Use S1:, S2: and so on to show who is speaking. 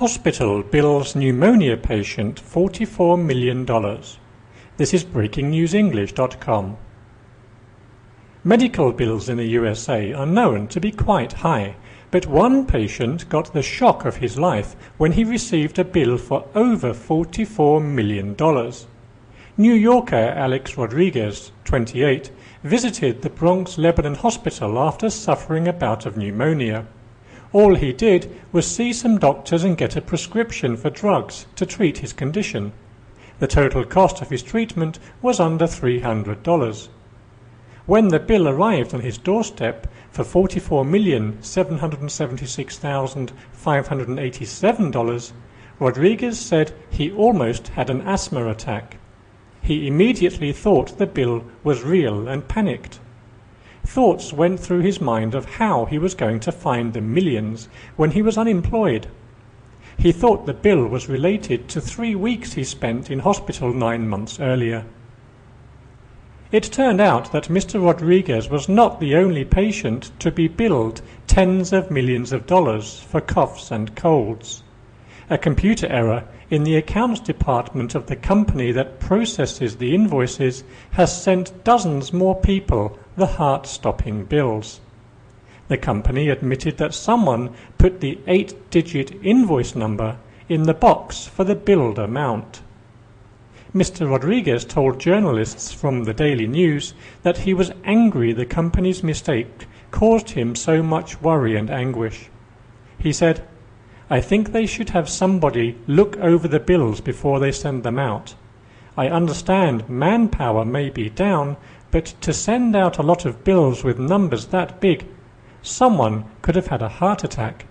S1: Hospital bills pneumonia patient $44 million. This is breakingnewsenglish.com. Medical bills in the USA are known to be quite high, but one patient got the shock of his life when he received a bill for over $44 million. New Yorker Alex Rodriguez, 28, visited the Bronx Lebanon Hospital after suffering a bout of pneumonia. All he did was see some doctors and get a prescription for drugs to treat his condition. The total cost of his treatment was under $300. When the bill arrived on his doorstep for $44,776,587, Rodriguez said he almost had an asthma attack. He immediately thought the bill was real and panicked. Thoughts went through his mind of how he was going to find the millions when he was unemployed. He thought the bill was related to three weeks he spent in hospital nine months earlier. It turned out that Mr. Rodriguez was not the only patient to be billed tens of millions of dollars for coughs and colds. A computer error in the accounts department of the company that processes the invoices has sent dozens more people the heart stopping bills. The company admitted that someone put the eight digit invoice number in the box for the billed amount. Mr. Rodriguez told journalists from the Daily News that he was angry the company's mistake caused him so much worry and anguish. He said, I think they should have somebody look over the bills before they send them out. I understand manpower may be down, but to send out a lot of bills with numbers that big, someone could have had a heart attack.